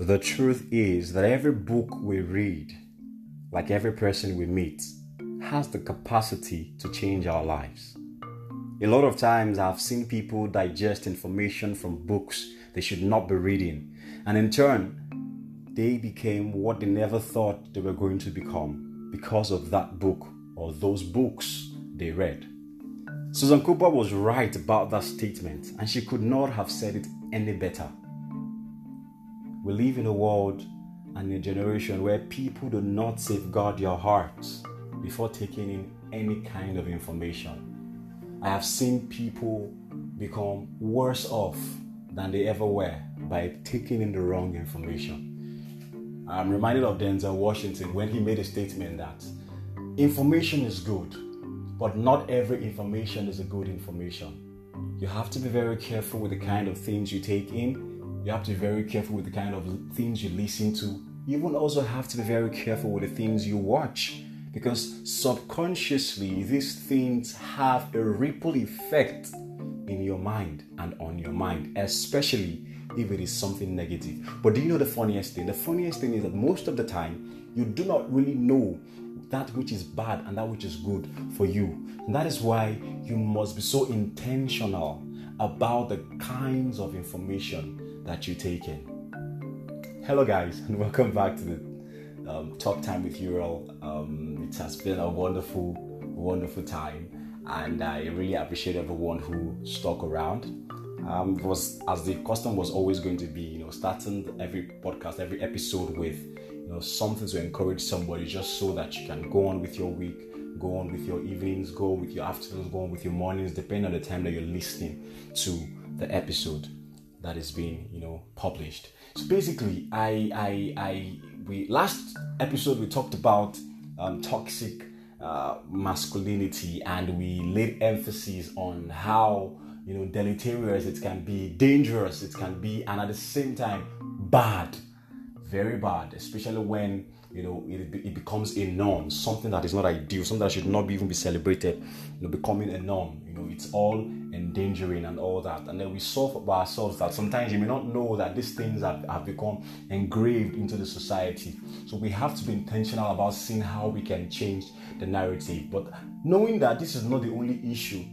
The truth is that every book we read, like every person we meet, has the capacity to change our lives. A lot of times I've seen people digest information from books they should not be reading, and in turn, they became what they never thought they were going to become because of that book or those books they read. Susan Cooper was right about that statement, and she could not have said it any better. We live in a world and a generation where people do not safeguard your hearts before taking in any kind of information. I have seen people become worse off than they ever were by taking in the wrong information. I'm reminded of Denzel Washington when he made a statement that information is good, but not every information is a good information. You have to be very careful with the kind of things you take in. You have to be very careful with the kind of things you listen to. You even also have to be very careful with the things you watch because subconsciously these things have a ripple effect in your mind and on your mind, especially if it is something negative. But do you know the funniest thing? The funniest thing is that most of the time you do not really know that which is bad and that which is good for you. And that is why you must be so intentional about the kinds of information that you take in. Hello, guys, and welcome back to the um, Talk Time with Uriel. Um, it has been a wonderful, wonderful time and I really appreciate everyone who stuck around. Um, was as the custom was always going to be, you know, starting every podcast, every episode with, you know, something to encourage somebody, just so that you can go on with your week, go on with your evenings, go with your afternoons, go on with your mornings, depending on the time that you're listening to the episode that is being, you know, published. So basically, I, I, I, we last episode we talked about um, toxic uh, masculinity and we laid emphasis on how you know deleterious it can be dangerous it can be and at the same time bad very bad especially when you know it, it becomes a norm something that is not ideal something that should not be even be celebrated you know becoming a norm you know it's all endangering and all that and then we saw for ourselves that sometimes you may not know that these things have, have become engraved into the society. So we have to be intentional about seeing how we can change the narrative but knowing that this is not the only issue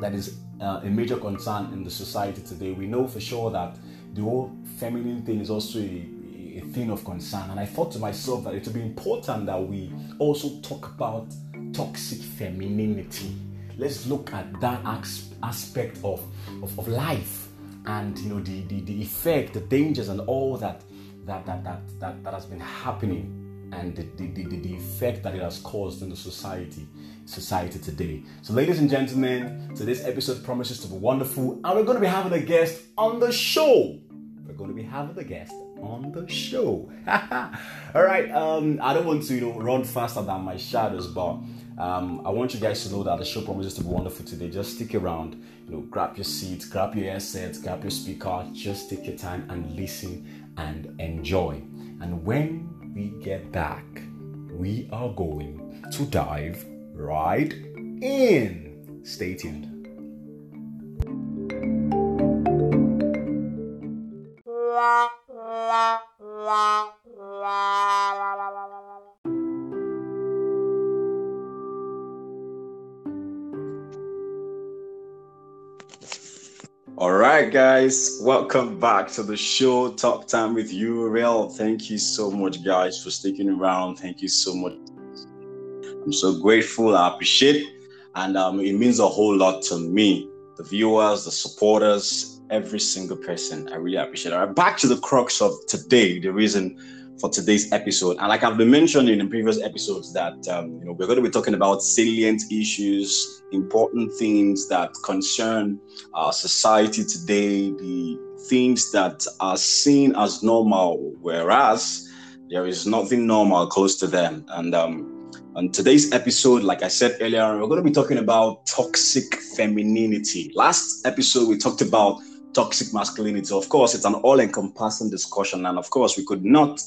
that is uh, a major concern in the society today we know for sure that the whole feminine thing is also a a thing of concern. And I thought to myself that it would be important that we also talk about toxic femininity. Let's look at that aspect of, of, of life and you know the, the, the effect, the dangers and all that that that that, that, that has been happening and the, the, the, the effect that it has caused in the society society today. So, ladies and gentlemen, today's episode promises to be wonderful, and we're going to be having a guest on the show. We're going to be having a guest on the show. All right, um, I don't want to you know run faster than my shadows, but um, I want you guys to know that the show promises to be wonderful today. Just stick around, you know, grab your seats, grab your headsets, grab your speaker. Just take your time and listen and enjoy. And when we get back, we are going to dive right in. Stay tuned. Guys, welcome back to the show, Talk Time with Uriel. Thank you so much, guys, for sticking around. Thank you so much. I'm so grateful. I appreciate. And um, it means a whole lot to me, the viewers, the supporters, every single person. I really appreciate. All right, back to the crux of today, the reason for today's episode. And like I've been mentioning in previous episodes, that um, you know we're going to be talking about salient issues, important things that concern our society today, the things that are seen as normal, whereas there is nothing normal close to them. And um, on today's episode, like I said earlier, we're going to be talking about toxic femininity. Last episode, we talked about toxic masculinity. Of course, it's an all-encompassing discussion, and of course, we could not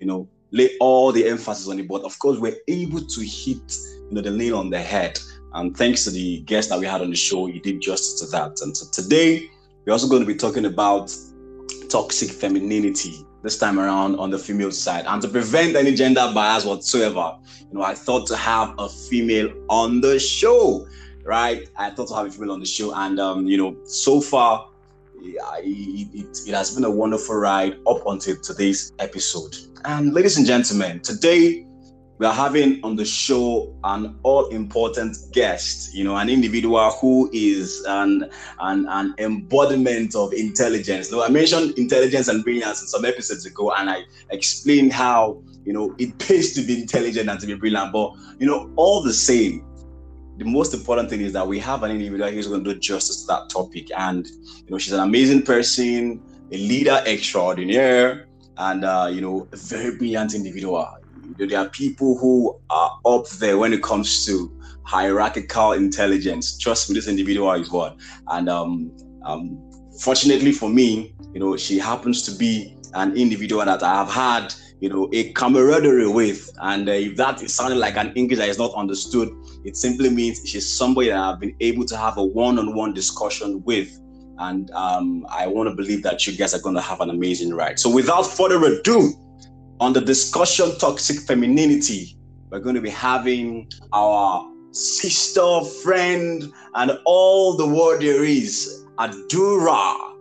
you know, lay all the emphasis on it. But of course, we're able to hit, you know, the nail on the head. And thanks to the guest that we had on the show, he did justice to that. And so today, we're also going to be talking about toxic femininity this time around on the female side. And to prevent any gender bias whatsoever, you know, I thought to have a female on the show, right? I thought to have a female on the show. And, um, you know, so far, it, it, it has been a wonderful ride up until today's episode. And ladies and gentlemen, today we are having on the show an all important guest, you know, an individual who is an, an, an embodiment of intelligence. Now, I mentioned intelligence and brilliance in some episodes ago, and I explained how, you know, it pays to be intelligent and to be brilliant. But, you know, all the same, the most important thing is that we have an individual who's going to do justice to that topic. And, you know, she's an amazing person, a leader extraordinaire, and, uh, you know, a very brilliant individual there are people who are up there when it comes to hierarchical intelligence. Trust me, this individual is one. And um, um, fortunately for me, you know, she happens to be an individual that I have had, you know, a camaraderie with. And uh, if that is sounding like an English that is not understood, it simply means she's somebody that I've been able to have a one-on-one discussion with. And um, I want to believe that you guys are going to have an amazing ride. So without further ado, on the discussion toxic femininity, we're going to be having our sister, friend, and all the word there is, Adura.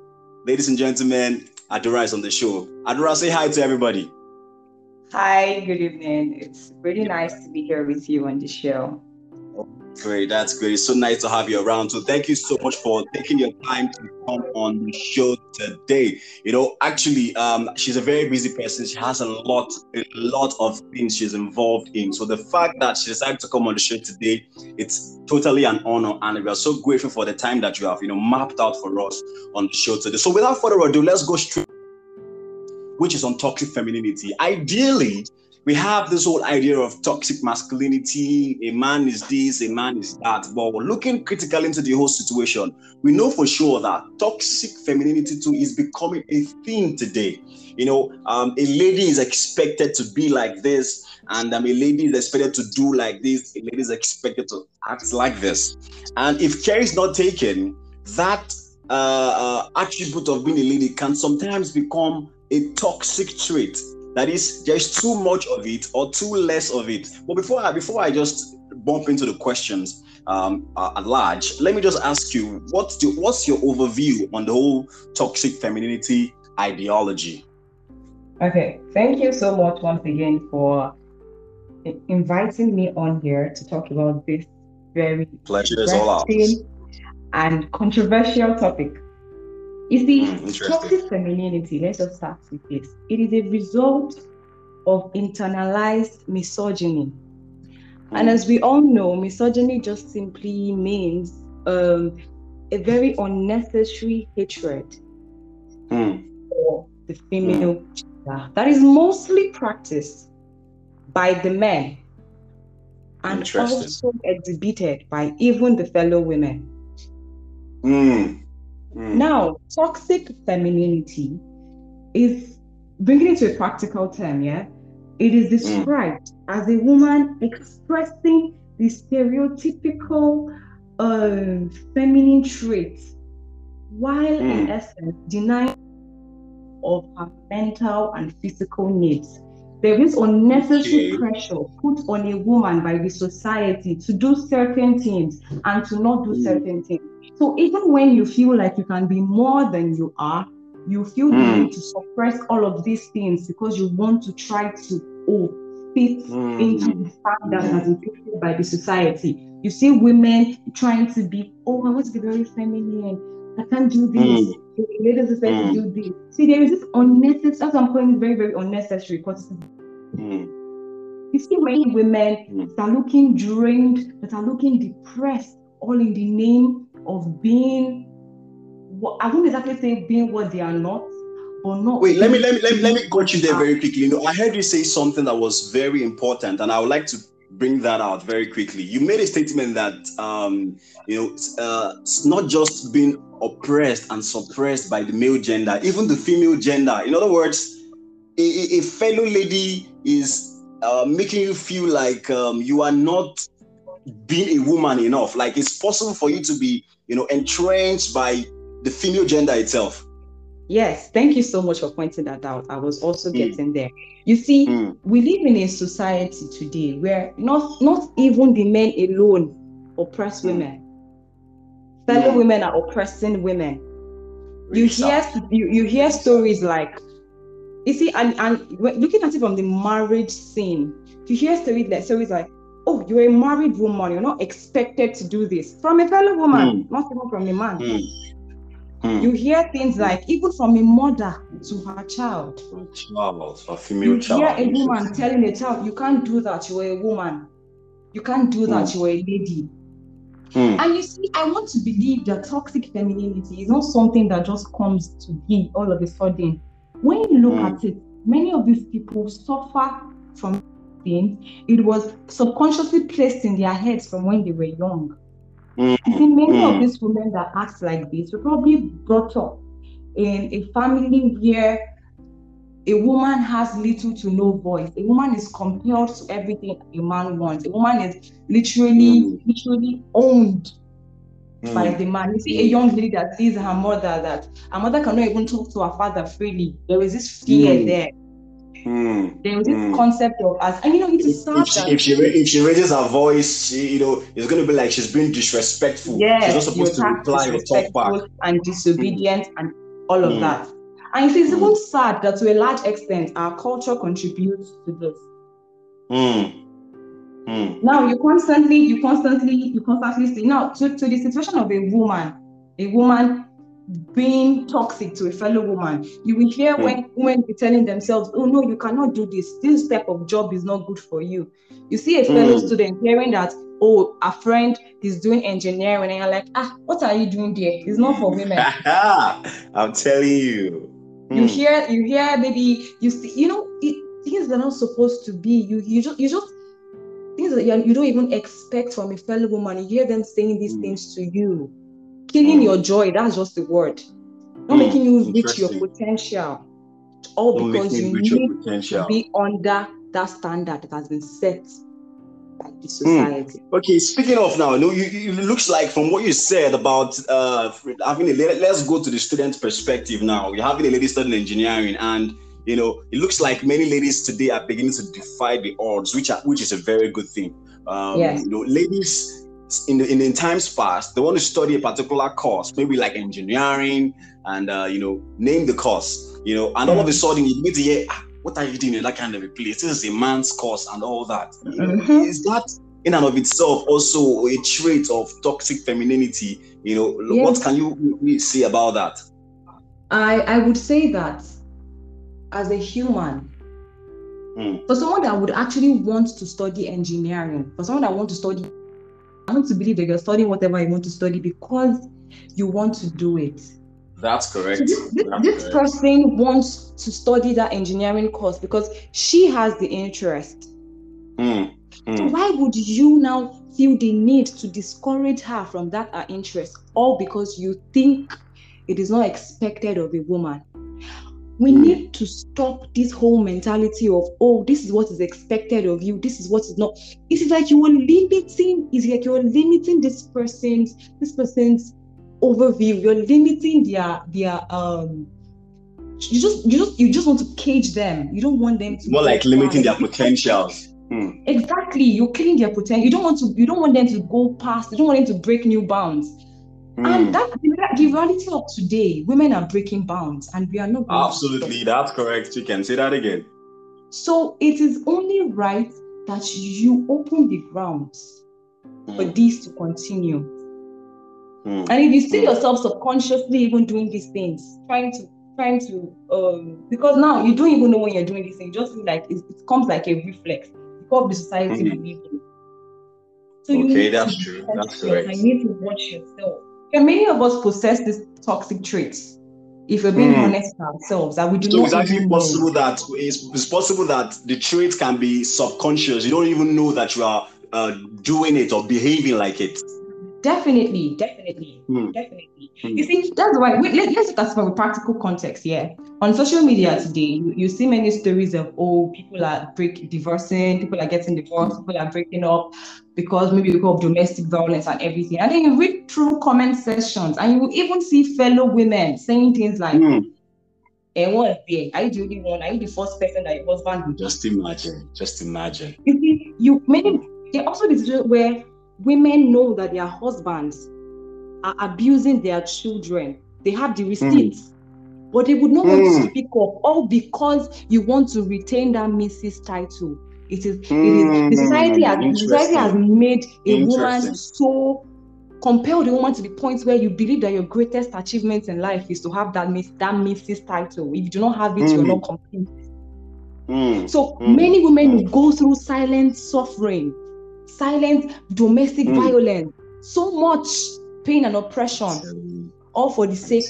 Ladies and gentlemen, Adura is on the show. Adura, say hi to everybody. Hi, good evening. It's really nice to be here with you on the show. Great, that's great. It's so nice to have you around. So thank you so much for taking your time to come on the show today. You know, actually, um, she's a very busy person. She has a lot, a lot of things she's involved in. So the fact that she decided to come on the show today, it's totally an honor, and we are so grateful for the time that you have, you know, mapped out for us on the show today. So without further ado, let's go straight, which is on toxic femininity. Ideally, we have this whole idea of toxic masculinity. A man is this a man is that. But looking critically into the whole situation we know for sure that toxic femininity too is becoming a thing today. You know um, a lady is expected to be like this and um, a lady is expected to do like this. A lady is expected to act like this. And if care is not taken that uh, uh, attribute of being a lady can sometimes become a toxic trait that is, there's too much of it or too less of it. But before I before I just bump into the questions um, uh, at large, let me just ask you what's the, what's your overview on the whole toxic femininity ideology? Okay, thank you so much once again for inviting me on here to talk about this very pleasure is all ours. and controversial topic. You see, mm, toxic femininity, let's just start with this. It is a result of internalized misogyny. Mm. And as we all know, misogyny just simply means um, a very unnecessary hatred mm. for the female mm. gender that is mostly practiced by the men and also exhibited by even the fellow women. Mm. Mm. Now, toxic femininity is bringing it to a practical term, yeah. It is described mm. as a woman expressing the stereotypical uh, feminine traits while mm. in essence denying of her mental and physical needs. There is unnecessary okay. pressure put on a woman by the society to do certain things and to not do mm. certain things. So even when you feel like you can be more than you are, you feel mm. the hmm. need to suppress all of these things because you want to try to oh, fit mm. into the standard that is created by the society. You see women trying to be, oh, I want to be very feminine. I can't do this. Mm. Ladies are to do this. See, there is this unnecessary, as I'm calling very, very unnecessary because mm. you see many women that are looking drained, that are looking depressed, all in the name of being what I wouldn't exactly say being what they are not, but not. Wait, let me let me let me, let me coach you there very quickly. You know, I heard you say something that was very important, and I would like to bring that out very quickly. You made a statement that um, you know uh, it's not just being oppressed and suppressed by the male gender, even the female gender. In other words, a, a fellow lady is uh, making you feel like um, you are not being a woman enough. Like it's possible for you to be, you know, entrenched by the female gender itself. Yes, thank you so much for pointing that out. I was also mm. getting there. You see, mm. we live in a society today where not not even the men alone oppress mm. women. Fellow mm. women are oppressing women. you hear you, you hear stories like you see, and, and looking at it from the marriage scene, you hear stories like stories like, oh, you're a married woman, you're not expected to do this from a fellow woman, mm. not even from a man. Mm. Mm. You hear things like even from a mother to her child. Child, a female you child. You hear a woman telling a child, you can't do that, you're a woman. You can't do that, mm. you're a lady. Mm. And you see, I want to believe that toxic femininity is not something that just comes to be all of a sudden. When you look at it, many of these people suffer from things. It was subconsciously placed in their heads from when they were young. I think many of these women that act like this were probably brought up in a family where a woman has little to no voice. A woman is compelled to everything a man wants. A woman is literally, mm. literally owned mm. by the man. You see a young lady that sees her mother that her mother cannot even talk to her father freely. There is this fear mm. there. Mm, there was this mm. concept of us, and you know, it's sad. If she, if she, if she raises her voice, she, you know, it's going to be like she's being disrespectful. Yeah, she's not supposed to reply or talk back. And disobedient, mm. and all of mm. that. And it is even mm. sad that to a large extent our culture contributes to this. Mm. Mm. Now you constantly, you constantly, you constantly see now to, to the situation of a woman, a woman being toxic to a fellow woman. You will hear mm. when women be telling themselves, Oh no, you cannot do this. This type of job is not good for you. You see a fellow mm. student hearing that, oh, a friend is doing engineering, and you're like, ah, what are you doing there? It's not for women. I'm telling you. Mm. You hear, you hear maybe you see, you know, it, things that are not supposed to be. You you just you just things that you don't even expect from a fellow woman. You hear them saying these things to you killing mm. your joy. That's just the word. Not mm. making you reach your potential. All Not because you need to be under that standard that has been set by the hmm. society. Mm. Okay, speaking of now, no, you, it looks like from what you said about uh, having a let's go to the student perspective now. You're having a lady studying engineering, and you know it looks like many ladies today are beginning to defy the odds, which are, which is a very good thing. Um, yes. You know, ladies in, in, in times past, they want to study a particular course, maybe like engineering, and uh, you know, name the course, you know, and all of a sudden you begin to hear, ah, what are you doing in that kind of a place? This is a man's course and all that. Mm-hmm. Is that in and of itself also a trait of toxic femininity? You know, yes. what can you say about that? I I would say that as a human, mm. for someone that would actually want to study engineering, for someone that want to study I want to believe that you're studying whatever you want to study because you want to do it. That's correct. So this, this, That's this correct. person wants to study that engineering course because she has the interest. Mm, mm. So why would you now feel the need to discourage her from that uh, interest, all because you think it is not expected of a woman? We need to stop this whole mentality of oh this is what is expected of you. This is what is not. It is like you are limiting it's like you're limiting this person's this person's overview. You're limiting their their um you just you just you just want to cage them. You don't want them to more like limiting their potentials. Hmm. exactly. You're killing their potential you don't want to you don't want them to go past you don't want them to break new bounds Mm. And that the reality of today, women are breaking bounds, and we are not. Absolutely, that's correct. You can say that again. So it is only right that you open the grounds mm. for this to continue. Mm. And if you see mm. yourself subconsciously even doing these things, trying to trying to um because now you don't even know when you're doing these things, just like it, it comes like a reflex because the society mm-hmm. we live in. So okay, that's true. That's correct. You need to watch yourself. Many of us possess these toxic traits. If we're being mm. honest with ourselves, that we do so not. it's actually possible know. that it's, it's, possible that the trait can be subconscious. You don't even know that you are uh, doing it or behaving like it. Definitely, definitely, mm. definitely. Mm. You see, that's why we, let, us look at from a practical context here. On social media today, you, you see many stories of oh, people are break divorcing, people are getting divorced, people are breaking up. Because maybe because of domestic violence and everything. And then you read through comment sections and you will even see fellow women saying things like, mm. And what there? Are you the only one? Are you the first person that your husband would just imagine? Just imagine. You see, you many there also this where women know that their husbands are abusing their children. They have the hmm. receipts. Mm but they would not want to hmm. speak up, all because you want to retain that Mrs. title. It is, mm, it is the hmm. society has society has made a woman so compelled a woman to the point where you believe that your greatest achievement in life is to have that miss that Mrs. title. If you do not have it, mm. you're not complete. Mm. So many women go through silent suffering, silent domestic violence, so much pain and oppression all for the sake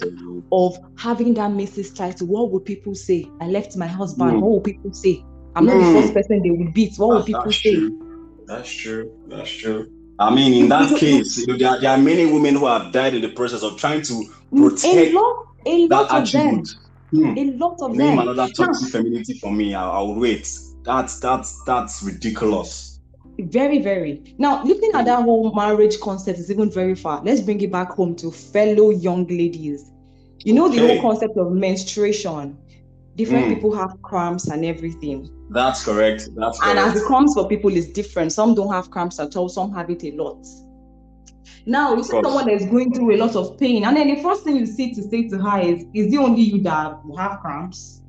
of having that Mrs. title. What would people say? I left my husband. Mm. What would people say? I'm not mm. the first person they would beat. What would people say? True. That's true. That's true. I mean, in that case, you know, there, there, are many women who have died in the process of trying to protect a lot, a lot of attribute. them. Hmm. A lot of Name them. another toxic femininity for me. I, I will wait. That's that's that's ridiculous. Very, very. Now, looking at that whole marriage concept is even very far. Let's bring it back home to fellow young ladies. You know okay. the whole concept of menstruation. Different mm. people have cramps and everything. That's correct. That's correct. And as the cramps for people is different. Some don't have cramps at all. Some have it a lot. Now you see someone that's going through a lot of pain, and then the first thing you see to say to her is, "Is it only you that have cramps?"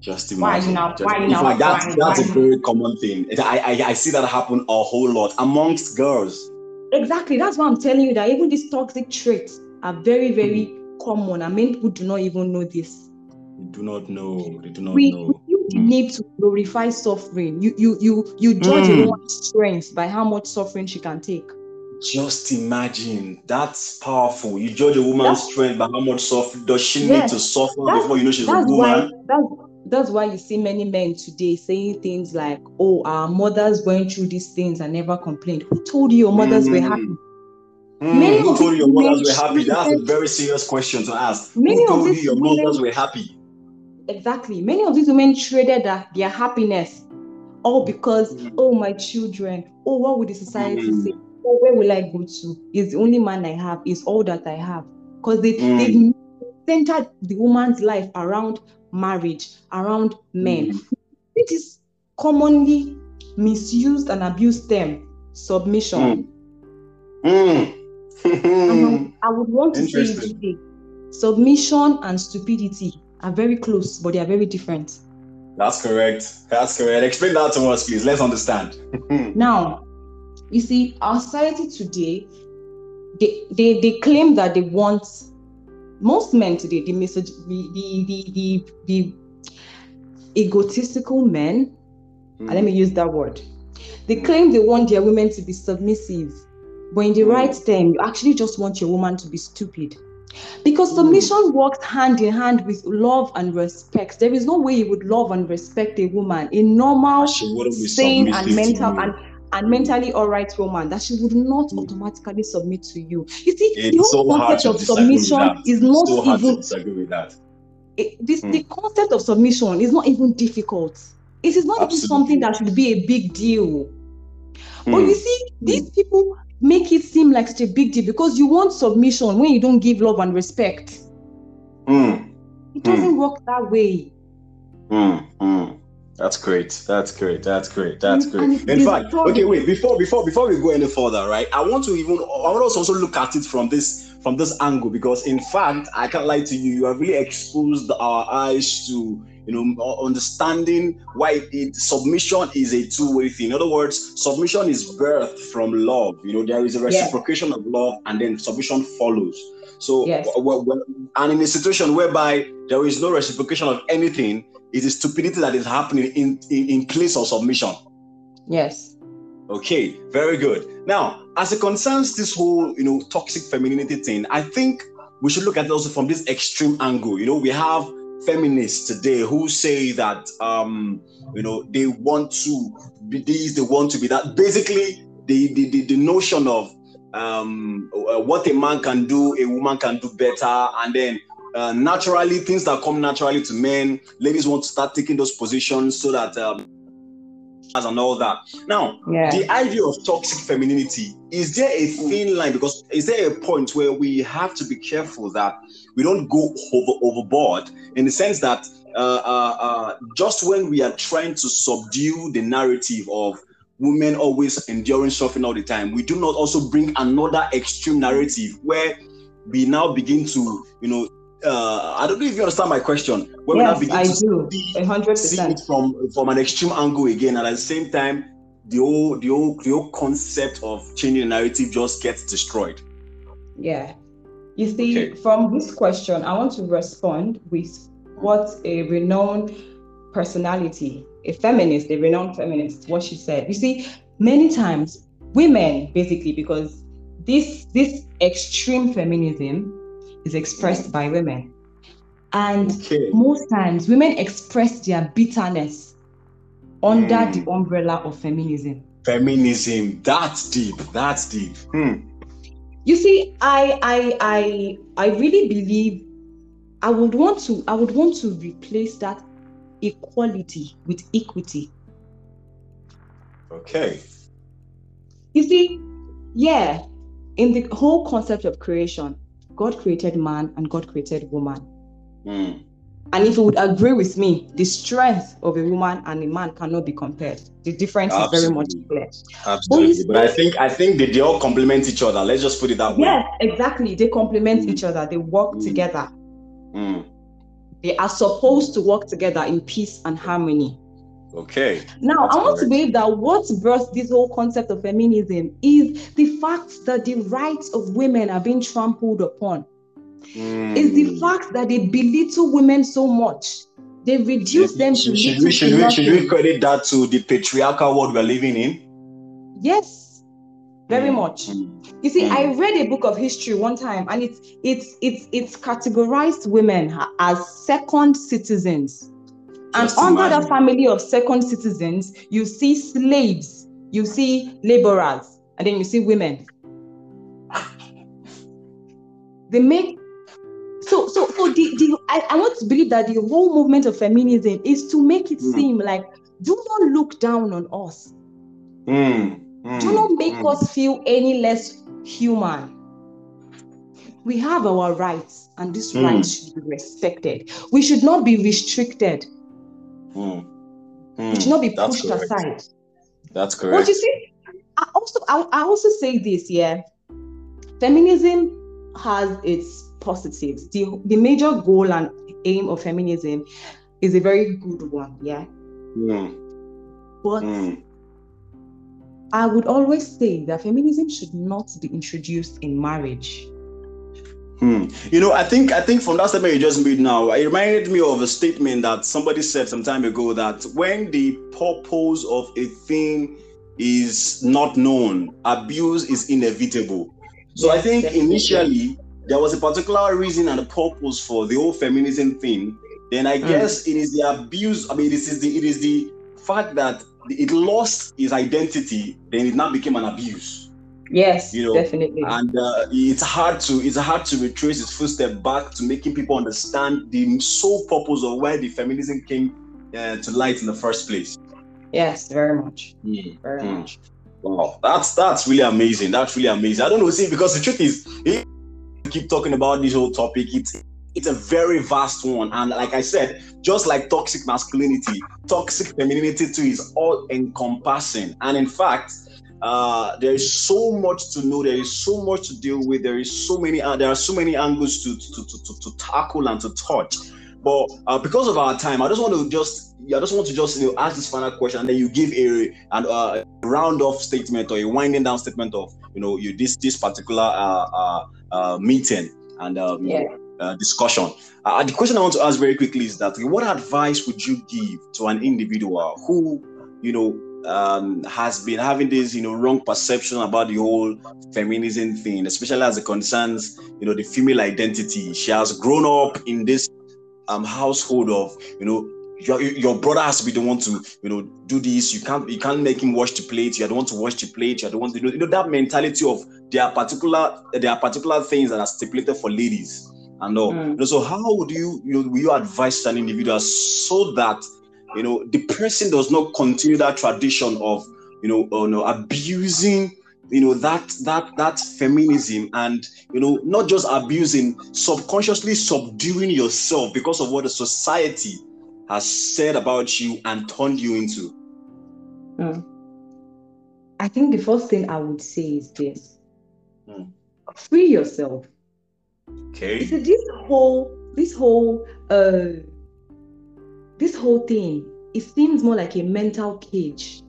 Just imagine. Why Just, why in fact, that's, why, that's why? a very common thing. I, I, I see that happen a whole lot amongst girls. Exactly. That's why I'm telling you that even these toxic traits are very, very mm. common. And many people do not even know this. They do not know. They do not we, know. You mm. need to glorify suffering. You you you you judge mm. a woman's strength by how much suffering she can take. Just imagine that's powerful. You judge a woman's that's, strength by how much suffering does she yes, need to suffer before you know she's a woman. Why, that's that's why you see many men today saying things like, "Oh, our mothers went through these things and never complained." Who told you your mothers mm-hmm. were happy? Mm, many who told you your mothers were happy? That's a very serious question to ask. Many who told you your mothers were happy? Exactly. Many of these women traded their, their happiness all because, mm-hmm. oh, my children, oh, what would the society mm-hmm. say? Oh, where will I go to? Is the only man I have, is all that I have. Because they, mm. they centered the woman's life around marriage, around men. Mm. It is commonly misused and abused term, submission. Mm. Mm. I would want to say it submission and stupidity are very close, but they are very different. That's correct. That's correct. Explain that to us, please. Let's understand. now, you see, our society today, they, they, they claim that they want most men today, the message, the the the the, the egotistical men, mm. let me use that word. They claim they want their women to be submissive, but in the mm. right term, you actually just want your woman to be stupid. Because hmm. submission mm. works hand in hand with love and respect. There is no way you would love and respect a woman, a normal, sane, and mental and and mentally all right woman that she would not mm. automatically submit to you. You see, it's the whole so concept of submission is not so even disagree with that. It, this mm. the concept of submission is not even difficult. It is not Absolutely. even something that should be a big deal. Mm. But you see, these people make it seem like such a big deal because you want submission when you don't give love and respect. Mm. It doesn't mm. work that way. Mm. That's great. That's great. That's great. That's great. In fact, okay, wait. Before before before we go any further, right? I want to even I want to also look at it from this from this angle because, in fact, I can't lie to you. You have really exposed our eyes to you know understanding why it, submission is a two-way thing. In other words, submission is birth from love. You know, there is a reciprocation of love, and then submission follows. So, yes. and in a situation whereby there is no reciprocation of anything, it is stupidity that is happening in, in, in place of submission. Yes. Okay, very good. Now, as it concerns this whole, you know, toxic femininity thing, I think we should look at it also from this extreme angle. You know, we have feminists today who say that, um, you know, they want to be these, they want to be that. Basically, the the, the, the notion of um, uh, what a man can do, a woman can do better, and then uh, naturally, things that come naturally to men, ladies want to start taking those positions so that um, and all that. Now, yeah. the idea of toxic femininity is there a mm. thin line? Because is there a point where we have to be careful that we don't go over overboard in the sense that uh, uh, uh, just when we are trying to subdue the narrative of women always enduring suffering all the time, we do not also bring another extreme narrative where we now begin to, you know, uh, I don't know if you understand my question. When yes, we begin I to do. 100%. see it from from an extreme angle again, and at the same time, the whole the whole the whole concept of changing the narrative just gets destroyed. Yeah, you see, okay. from this question, I want to respond with what a renowned personality, a feminist, a renowned feminist, what she said. You see, many times women, basically, because this this extreme feminism is expressed by women. And okay. most times, women express their bitterness under mm. the umbrella of feminism. Feminism, that's deep. That's deep. Hmm. You see, I, I, I, I really believe I would want to, I would want to replace that equality with equity. Okay. You see, yeah, in the whole concept of creation, God created man and God created woman. Mm. And if you would agree with me, the strength of a woman and a man cannot be compared. The difference Absolutely. is very much clear. Absolutely. But, but I think I think they, they all complement each other. Let's just put it that way. Yes, exactly. They complement mm. each other. They work mm. together. Mm. They are supposed to work together in peace and harmony. Okay. Now, That's I want correct. to believe that what brought this whole concept of feminism is the fact that the rights of women are being trampled upon. Mm. Is the fact that they belittle women so much. They reduce them to should, we, should, we, should we credit that to the patriarchal world we're living in? Yes, very mm. much. You see, mm. I read a book of history one time, and it's it's it's it's categorized women as second citizens. And under the family of second citizens, you see slaves, you see laborers, and then you see women. They make so so so the, the I, I want to believe that the whole movement of feminism is to make it mm. seem like do not look down on us. Mm. Mm. Do not make hmm. us feel any less human. We have our rights, and these hmm. rights should be respected. We should not be restricted. Mm. Mm. It should not be That's pushed correct. aside. That's correct. But you see, I also I, I also say this, yeah. Feminism has its positives. The the major goal and aim of feminism is a very good one, yeah. Mm. But mm. I would always say that feminism should not be introduced in marriage. Hmm. You know, I think I think from that statement you just made now, it reminded me of a statement that somebody said some time ago that when the purpose of a thing is not known, abuse is inevitable. So yes, I think definitely. initially there was a particular reason and a purpose for the whole feminism thing. Then I mm. guess it is the abuse. I mean, this is the it is the fact that it lost its identity. Then it now became an abuse. Yes, you know, definitely. And uh, it's hard to it's hard to retrace its footstep back to making people understand the sole purpose of why the feminism came uh, to light in the first place. Yes, very much. Mm. Very mm. much. Wow, that's that's really amazing. That's really amazing. I don't know, see, because the truth is, keep talking about this whole topic. It's it's a very vast one, and like I said, just like toxic masculinity, toxic femininity too is all encompassing. And in fact, uh, there is so much to know. There is so much to deal with. There is so many. Uh, there are so many angles to to, to, to, to tackle and to touch. But uh, because of our time, I just want to just I just want to just you know ask this final question, and then you give a and uh, a round off statement or a winding down statement of you know you this this particular uh, uh, meeting and um, yeah. uh, discussion. Uh, the question I want to ask very quickly is that what advice would you give to an individual who you know um, has been having this, you know, wrong perception about the whole feminism thing, especially as it concerns, you know, the female identity. She has grown up in this um, household of, you know, your, your brother has to be the one to, you know, do this. You can't you can't make him wash the plate. You're the one to wash the plate. You're the one to, you know, you know that mentality of there are particular there are particular things that are stipulated for ladies and all. Mm. You know, so how would you, you know, will you advise an individual so that you know, the person does not continue that tradition of, you know, uh, no, abusing you know that that that feminism and you know not just abusing subconsciously subduing yourself because of what the society has said about you and turned you into mm. i think the first thing i would say is this mm. free yourself okay so this whole this whole uh this whole thing it seems more like a mental cage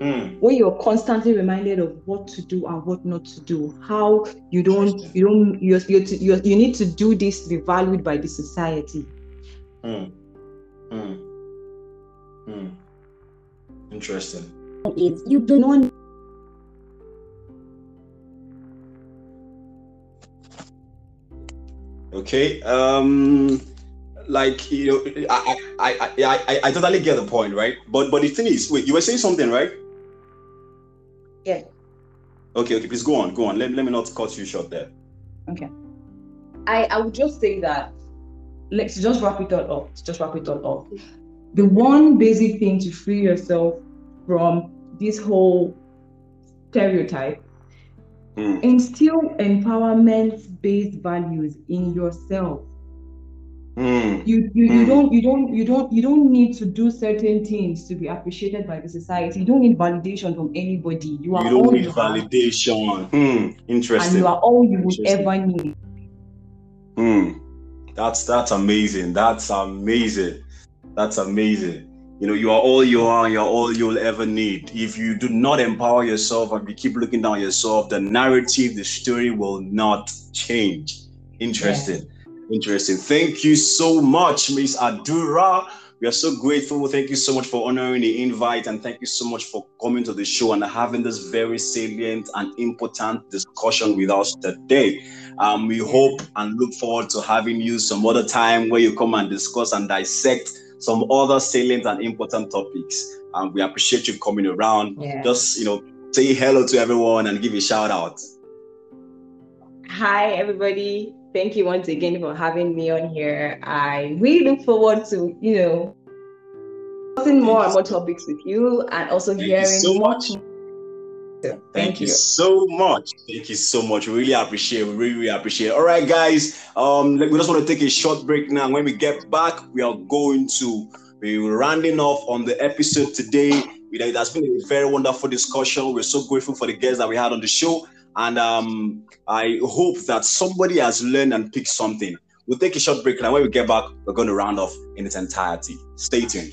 Mm. when you're constantly reminded of what to do and what not to do how you don't you don't you you you you need to do this to be valued by the society mm. Mm. Mm. interesting it's you do not okay um like you know I, I i i i totally get the point right but but the thing is wait you were saying something right yeah. Okay, okay, please go on, go on. Let, let me not cut you short there. Okay. I, I would just say that let's just wrap it all up. Just wrap it all up. The one basic thing to free yourself from this whole stereotype, mm. instill empowerment based values in yourself. Mm. You you, you mm. don't you don't you don't you don't need to do certain things to be appreciated by the society. You don't need validation from anybody. You are you don't all need you validation. Hmm. Interesting. And you are all you would ever need. Hmm. That's that's amazing. That's amazing. That's amazing. You know, you are all you are, you're all you'll ever need. If you do not empower yourself and you keep looking down yourself, the narrative, the story will not change. Interesting. Yeah. Interesting. Thank you so much, Miss Adura. We are so grateful. Thank you so much for honoring the invite and thank you so much for coming to the show and having this very salient and important discussion with us today. Um, we hope and look forward to having you some other time where you come and discuss and dissect some other salient and important topics. Um, we appreciate you coming around. Yeah. Just, you know, say hello to everyone and give a shout out. Hi, everybody thank you once again for having me on here. I really look forward to, you know, discussing more and more topics with you and also thank hearing so much. thank, thank, you. you so much. Thank you so much. We really appreciate. We really, really appreciate. It. All right, guys. Um, we just want to take a short break now. When we get back, we are going to be rounding off on the episode today. It has been a very wonderful discussion. We're so grateful for the guests that we had on the show. And um, I hope that somebody has learned and picked something. We'll take a short break, and when we get back, we're going to round off in its entirety. Stay tuned.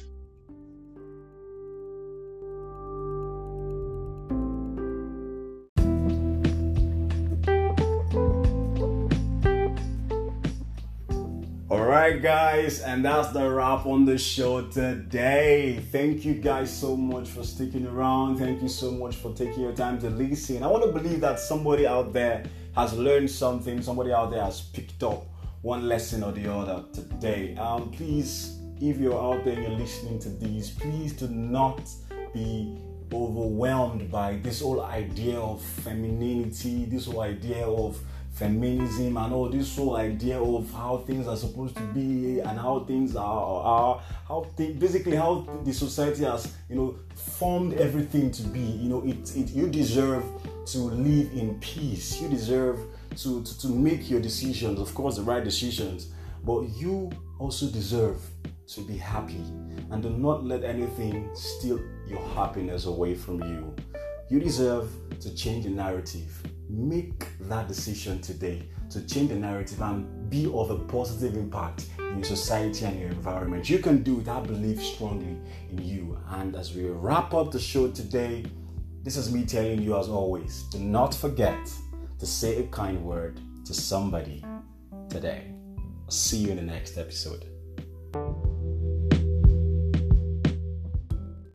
Guys, and that's the wrap on the show today. Thank you guys so much for sticking around. Thank you so much for taking your time to listen. I want to believe that somebody out there has learned something, somebody out there has picked up one lesson or the other today. Um, please, if you're out there and you're listening to these, please do not be overwhelmed by this whole idea of femininity, this whole idea of feminism and all this whole idea of how things are supposed to be and how things are, are how basically how the society has you know formed everything to be. You know it, it you deserve to live in peace. You deserve to, to to make your decisions. Of course the right decisions. But you also deserve to be happy. And do not let anything steal your happiness away from you. You deserve to change the narrative make that decision today to change the narrative and be of a positive impact in your society and your environment. You can do it. I believe strongly in you. And as we wrap up the show today, this is me telling you, as always, do not forget to say a kind word to somebody today. See you in the next episode.